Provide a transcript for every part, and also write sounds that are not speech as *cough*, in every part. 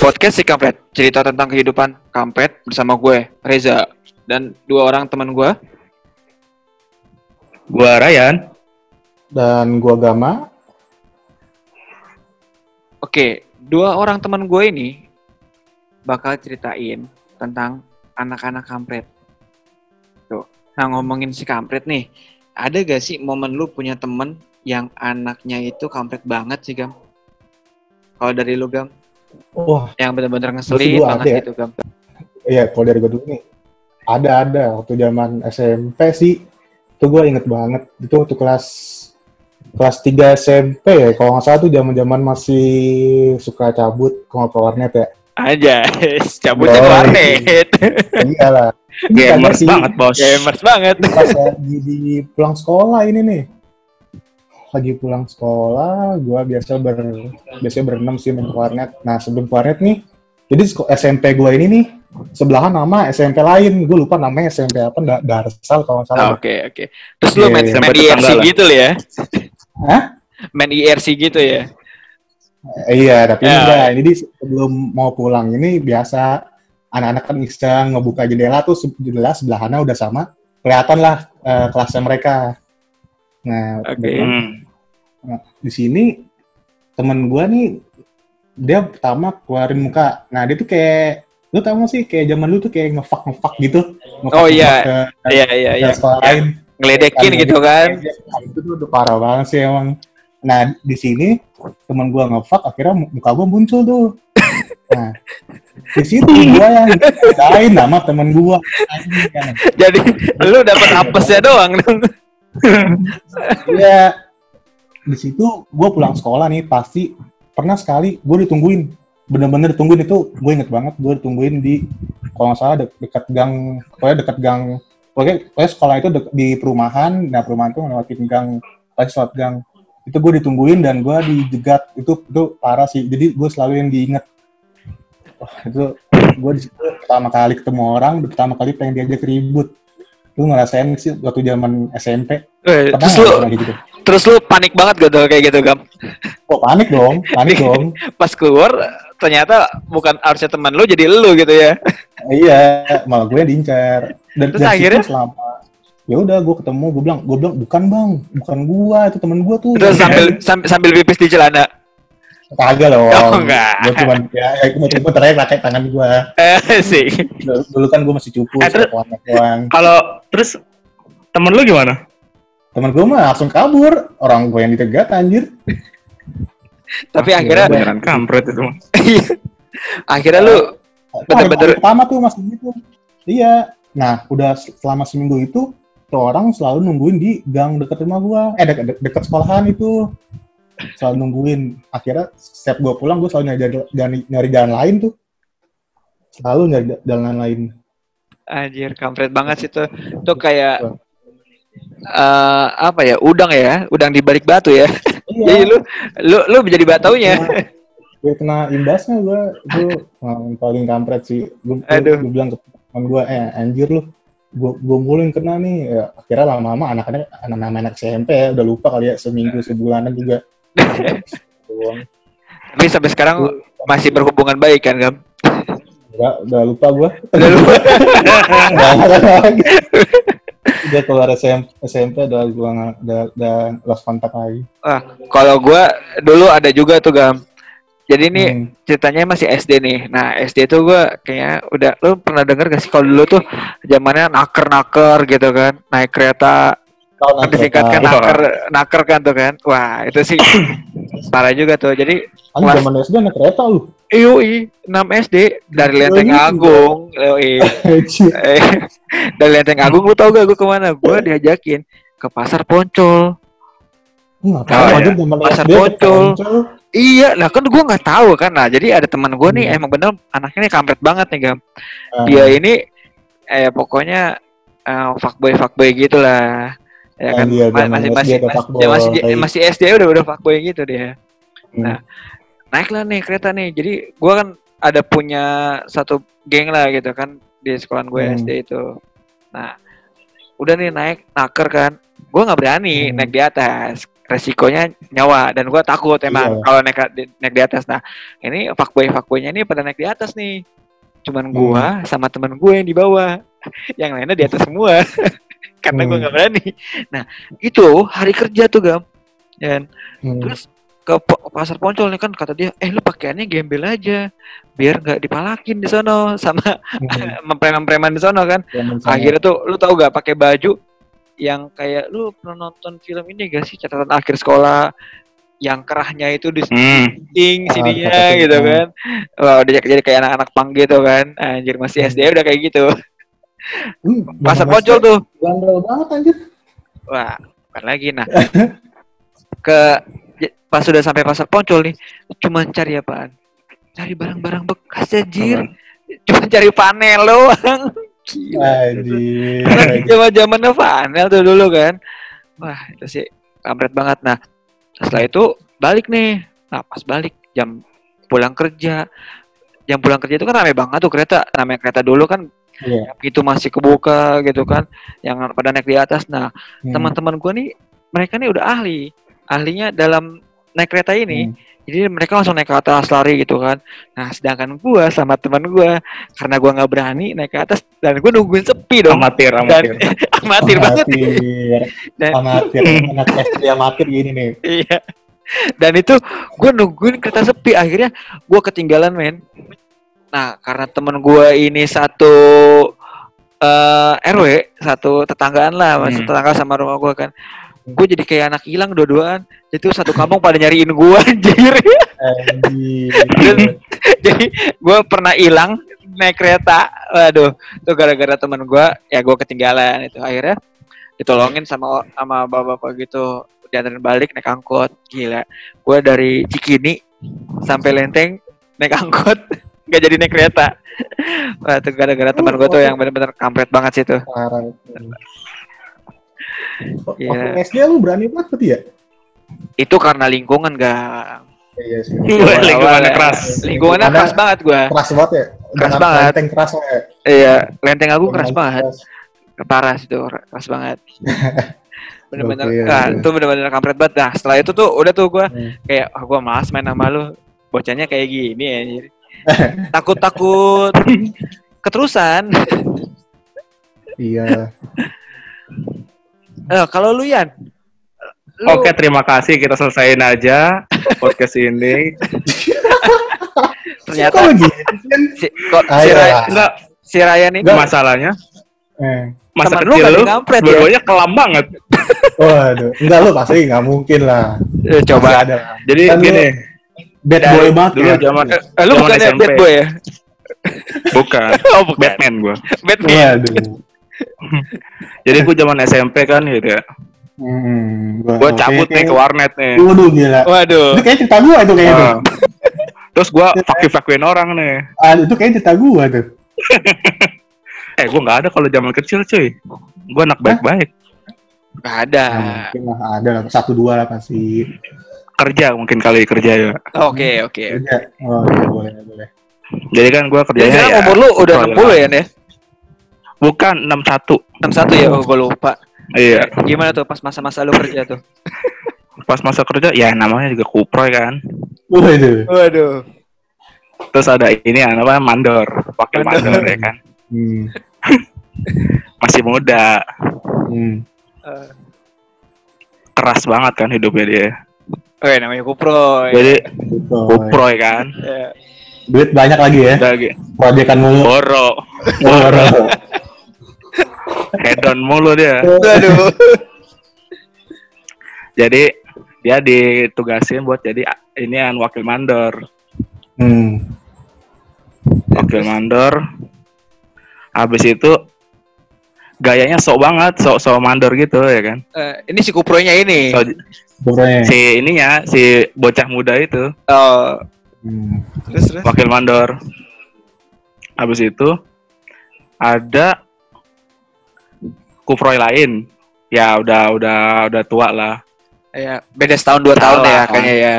podcast si Kampret, cerita tentang kehidupan Kampret bersama gue, Reza, dan dua orang teman gue. Gua Ryan. Dan gua Gama. Oke, dua orang teman gue ini bakal ceritain tentang anak-anak Kampret. Tuh, nah ngomongin si Kampret nih, ada gak sih momen lu punya temen yang anaknya itu Kampret banget sih, Gam? Kalau dari lu, Gam? Wah, Yang bener-bener Pasti ngeselin banget ada ya. gitu, Gam. iya kalau dari gua dulu nih. Ada ada waktu zaman SMP sih. Itu gua inget banget. Itu waktu kelas kelas 3 SMP ya. Kalau nggak salah tuh zaman-zaman masih suka cabut kalau ke warnet ya. Aja, *laughs* cabutnya ke warnet. *laughs* Iya lah. Gamers banget, Bos. Gamers banget. *laughs* Pas lagi di pulang sekolah ini nih. Lagi pulang sekolah, gua biasa ber biasanya berenam sih main ke warnet. Nah, sebelum ke warnet nih, jadi SMP gua ini nih sebelahan nama SMP lain. Gue lupa namanya SMP apa, Da- Darsal kalau nggak salah. Ah, Oke, oke. Terus lu Iya, main, iya. main IRC tetangga lah. gitu ya? Hah? Main IRC gitu ya? Eh, iya, tapi Ya. enggak. Jadi sebelum mau pulang ini biasa anak-anak kan iseng ngebuka jendela tuh jendela sebelahannya udah sama. Kelihatan lah eh, kelasnya mereka. Nah, Oke. kebetulan Hmm. di sini temen gua nih dia pertama keluarin muka. Nah, dia tuh kayak lu tau gak sih kayak zaman lu tuh kayak ngefak ngefak gitu. Ngefak- Oh, iya. ngefak ke, Iya, iya, ke iya. sekolah lain. Ngeledekin Kan, gitu kan? Nah, itu tuh udah parah banget sih emang. Nah, di sini teman gua ngefuck akhirnya muka gua muncul tuh. *laughs* Nah, di situ gua yang lain nama temen kan. *laughs* Jadi lu dapet apesnya doang dong. Iya. *laughs* Di situ gua pulang sekolah nih pasti pernah sekali gua ditungguin. Bener-bener ditungguin itu gue inget banget gue ditungguin di kalau nggak salah de- dekat gang pokoknya dekat gang pokoknya, pokoknya sekolah itu di perumahan nah perumahan tuh ngelewatin gang pasti lewat gang itu gue ditungguin dan gue dijegat itu itu parah sih jadi gue selalu yang diinget Wah, itu gue di situ pertama kali ketemu orang pertama kali pengen diajak ribut lu ngerasain sih waktu zaman SMP Eh, Terus lu, gitu terus lu panik banget gitu kayak gitu Gam. oh panik dong panik *laughs* dong Pas keluar ternyata bukan harusnya teman lu jadi lu gitu ya. iya malah gue diincar dan Terus dan akhirnya? selama ya udah gue ketemu gue bilang gue bilang bukan bang bukan gua itu temen gua tuh Terus sambil *laughs* sambil, sambil pipis di celana. Kagak loh Oh, enggak. gue cuman ya, ya gue cuma terakhir pakai tangan gua Eh sih. dulu, dulu kan gue masih cupu Eh, terus- doang Kalau terus temen lu gimana? temen gue mah langsung kabur orang gue yang ditegat anjir Tapi Ah, akhirnya *laughs* iya, Beneran kampret itu mah. akhirnya lu Bener-bener. hari pertama tuh masih gitu iya nah udah selama seminggu itu tuh orang selalu nungguin di gang deket rumah gua eh deket, deket sekolahan itu selalu nungguin akhirnya setiap gua pulang gua selalu nyari jalan, nyari jalan lain tuh selalu nyari jalan lain anjir kampret banget sih tuh. Tuh kayak eh apa ya? Udang ya, udang di balik batu ya. Jadi iya lu lu lu menjadi batunya. gue kena imbasnya gua itu paling kampret sih gue Aduh. bilang ke teman gua eh anjir lu gue gue mulu yang kena nih ya, akhirnya lama-lama anak-anak anak-anak anak SMP ya udah lupa kali ya seminggu sebulanan juga. Tapi sampai sekarang masih berhubungan baik kan, Gam? Udah, udah lupa gue. Udah lupa. *laughs* udah keluar SMP, SMP udah gue udah, udah lost kontak lagi. Ah, kalau gua dulu ada juga tuh, Gam. Jadi ini Hmm. ceritanya masih SD nih. Nah, SD tuh gua kayaknya udah lu pernah denger gak sih kalau dulu tuh zamannya naker-naker gitu kan, naik kereta Kan nanti disingkatkan apa? naker naker kan tuh kan. Wah, itu sih *coughs* parah juga tuh. Jadi Anjing, kelas- zaman SD naik kereta lu. Yoi, 6 SD dari Lenteng. Agung. Yoi. *laughs* Eh, dari Lenteng Agung lu tau gak gue ke mana? Gue diajakin ke Pasar Poncol. Ngapain Oh, zaman Pasar SD Poncol. Poncol? Iya, lah kan gue nggak tahu kan. Nah, jadi ada teman gue nih Hmm. emang bener anaknya nih kampret banget nih gam. Ah, Dia ini eh pokoknya eh, fuckboy fuckboy gitu lah. Ya Ah, kan iya, Ma- masih masih masih, dia masih masih SD udah udah fuckboy gitu dia. hmm. Nah, naiklah nih kereta nih. Jadi gue kan ada punya satu geng lah gitu kan di sekolahan gue Hmm. SD itu. Nah, udah nih naik naker kan. Gue nggak berani Hmm. naik di atas. resikonya nyawa dan gua takut emang Iya. kalau naik di- naik di atas. Nah, ini fuckboy fuckboynya ini pada naik di atas nih. Cuman gua sama temen gue yang di bawah. *laughs* yang lainnya di atas semua. *laughs* *laughs* Karena gua Hmm. nggak berani. Nah, itu hari kerja tuh, Gam. Dan Hmm. terus ke pasar poncol nih kan kata dia, "Eh, lu pakaiannya gembel aja biar nggak dipalakin di sono *laughs* sama Hmm. *laughs* preman-preman di sono kan." Misalnya- Akhirnya tuh lu tau gak pakai baju yang kayak lu pernah nonton film ini gak sih catatan akhir sekolah yang kerahnya itu di Hmm. ting Ah, sininya catatan, gitu ah. kan. Wah, udah jadi kayak anak-anak pang gitu kan. Anjir masih SD udah kayak gitu. Hmm, Pasar SD tuh. Bandel banget anjir. Wah, bukan lagi nah. *laughs* Ke j- pas sudah sampai pasar poncol nih, cuman cari apaan? Cari barang-barang bekas anjir. Cuman cari panel doang. *laughs* Anjir. Zaman-zamannya panel tuh dulu kan. Wah, itu sih kampret banget. Nah, setelah itu balik nih. Nah, pas balik jam pulang kerja. Jam pulang kerja itu kan rame banget tuh kereta. Namanya kereta dulu kan Iya. itu masih kebuka gitu kan. Yang pada naik di atas. Nah, Hmm. teman-teman gua nih mereka nih udah ahli. Ahlinya dalam naik kereta ini. Hmm. Jadi mereka langsung naik ke atas lari gitu kan. Nah, sedangkan gua sama teman gua karena gua nggak berani naik ke atas dan gua nungguin sepi dong. Amatir, Dan amatir. *laughs* amatir banget. Amatir. Dan- Amatir. Anak SD amatir gini nih. Iya. Dan itu gue nungguin kereta sepi akhirnya gue ketinggalan men. Nah karena temen gue ini satu eh RW satu tetanggaan lah Hmm. tetangga sama rumah gue kan. Gue jadi kayak anak hilang dua-duaan. Jadi tuh satu kampung pada nyariin gue *laughs* anjir. Anjir. *laughs* jadi gue pernah hilang naik kereta. Waduh, itu gara-gara temen gue ya gue ketinggalan itu akhirnya ditolongin sama sama bapak-bapak gitu diantarin balik naik angkot gila gue dari Cikini sampai Lenteng naik angkot nggak jadi naik kereta *laughs* Wah, itu gara-gara teman gue tuh yang benar-benar kampret banget sih tuh Parah. Iya. SD lu berani banget berarti ya? itu karena lingkungan gak Iya sih. Wah, lingkungannya keras. lingkungannya keras banget gue Keras banget ya? Keras banget. Lenteng keras ya? iya Lenteng Agung keras banget parah sih tuh keras *laughs* banget bener-bener oke. itu bener-bener kampret banget nah setelah itu tuh udah tuh gue Hmm. kayak ah gue malas main sama lu bocahnya kayak gini ya *laughs* takut takut keterusan Iya. *laughs* eh, kalau lu Yan lu, Oke, terima kasih. Kita selesaiin aja podcast ini. *laughs* ternyata Kok lagi? si, kok, si, lah. Enggak, si Ryan ini masalahnya Eh. masa Temen lu kecil nggak lu, dikampret ya? dua-duanya kelam banget. Waduh. Enggak lu pasti nggak mungkin lah. eh, coba ada. Jadi Kan lu Bad Dari boy banget dulu ya. zaman eh, lu bukannya SMP. bad boy ya bukan *laughs* oh bukan Batman gua. Batman Waduh. *laughs* Jadi gua zaman SMP kan gitu ya. Hmm, Gua cabut nih ke warnet nih. Waduh gila. waduh Itu kayak cerita gua itu kayaknya. Ah. Terus gua fuck-fuckin orang nih. Ah, itu kayak cerita gua tuh. *laughs* Eh, gua nggak ada kalau zaman kecil, cuy. Gua anak baik-baik. Gak ada Nah, mungkin lah ada lah satu dua lah pasti. Kerja mungkin kali kerja ya. oke oke Ada. Oh, iya, boleh boleh. Jadi kan gua jadi kerjanya sekarang ya. umur lu udah proyek 60 ya nih Bukan 61. 61 ya oh gue lupa Iya. gimana tuh pas masa-masa lu kerja tuh *laughs* Pas masa kerja ya namanya juga kuproy kan. Waduh. waduh Terus ada ini ya, namanya mandor, wakil Mandor. mandor ya kan. Hmm. *laughs* Masih muda, Hmm. Eh, keras banget kan hidupnya dia. Oke, namanya Kupro. ya. Jadi kuproy kan. Ya. Duit banyak lagi ya. Udah gitu. Proyekan mulu. Boro, *laughs* Waduh. hedon mulu dia. Waduh. *laughs* Jadi dia ditugasin buat jadi ini an wakil mandor. Hmm. Wakil mandor. Habis itu gayanya sok banget, sok sok mandor gitu ya kan. Eh, ini si Kupronya ini. So, Sebenarnya. si ininya si bocah muda itu Oh, Hmm. terus terus. wakil mandor. Habis itu ada kuproy lain. Ya udah udah udah tua lah. Ya, beda setahun dua tahun Salah, ya kayaknya ya.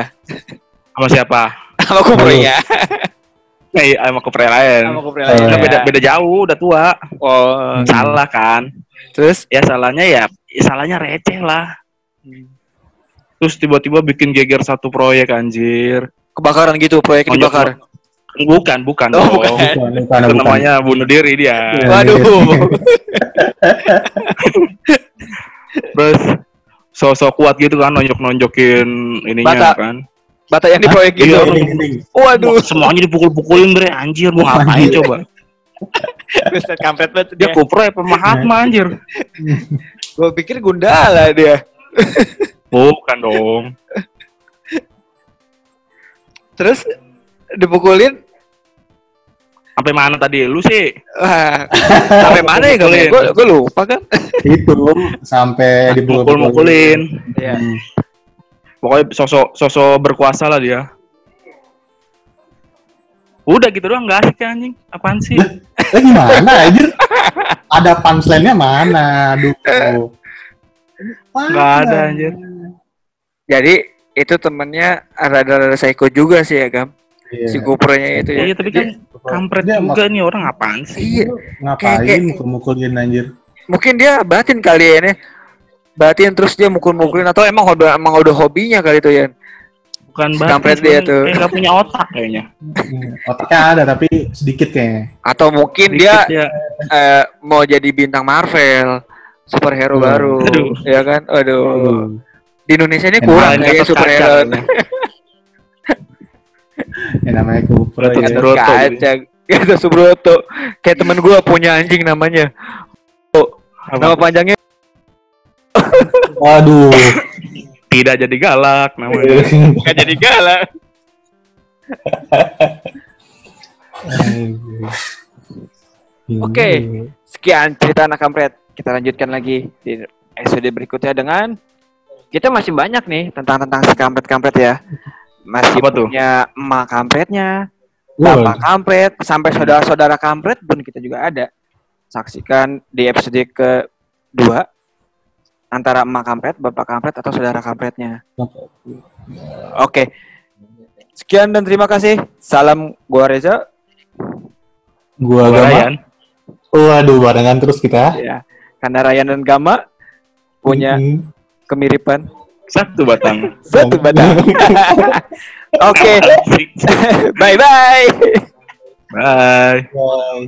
Sama siapa? *laughs* Sama Kupronya. Eh, sama kuproy lain. Sama Kupro Eh, lain. Udah ya. beda beda jauh, udah tua. Oh, Hmm. Salah kan? terus Ya salahnya ya, ya salahnya receh lah. terus tiba-tiba bikin geger satu proyek anjir. Kebakaran gitu, proyek Nonjok- dibakar. Bukan, bukan. Oh, dong. bukan. Bukan, bukan, Itu bukan. namanya bunuh diri dia. Iya. Waduh. Terus sosok kuat gitu kan nonjok-nonjokin ininya Bata. kan. Bata yang di proyek gitu. Gending. Waduh. Semuanya dipukul-pukulin bre anjir mau ngapain coba. *laughs* Ustaz kampret banget Dia dia. kupro apa Mahatma anjir. *laughs* Gue pikir Gundala dia. *laughs* Bukan dong. Terus dipukulin Sampai mana tadi lu sih? Sampai mana ya gue Dipukulin. gue lupa kan Itu sampai dipukul Mukul-mukulin. Iya. Hmm. Pokoknya sosok sosok berkuasa lah dia. Udah gitu doang nggak asik ya, anjing. Apaan sih? Eh gimana anjir? Ada punchline-nya mana? Aduh. Nggak ada, anjir. jadi itu temennya rada-rada psycho juga sih ya Gam Iya. si kupronya itu ya Iya, tapi kan kampret Dia juga nih orang apaan sih? iya Ngapain Kayak- mukul-mukulin anjir? mungkin dia batin kali ya ini batin terus dia mukul-mukulin atau emang udah emang udah hobinya kali itu ya Bukan banget. kampret dia tuh. Kayak nggak punya otak kayaknya. *laughs* Otaknya ada tapi sedikit kayaknya. atau mungkin dia ya. eh, mau jadi bintang Marvel superhero Hmm. baru Aduh. ya kan aduh di Indonesia ini Yang kurang Gatot superhero. *laughs* Yang namanya kupro Gatot ya. Kaca. Subroto. kaca Gatot Subroto kayak temen gua punya anjing namanya nama Apa? panjangnya Waduh. Tidak jadi galak namanya. nggak jadi galak Oke. Sekian cerita anak kampret. Kita lanjutkan lagi di episode berikutnya dengan kita masih banyak nih tentang tentang si kampret-kampret ya. Masih Apa tuh? punya emak kampretnya, bapak kampret, sampai saudara-saudara kampret pun kita juga ada. Saksikan di episode kedua antara emak kampret, bapak kampret atau saudara kampretnya. Oke. Sekian dan terima kasih. Salam gua Reza. Gua Gua Gama. Ryan. Waduh, barengan terus kita. Ya. Karena Ryan dan Gama punya Hmm. kemiripan Satu batang. *laughs* satu batang. *laughs* Oke, *laughs* bye bye. Bye. Bye.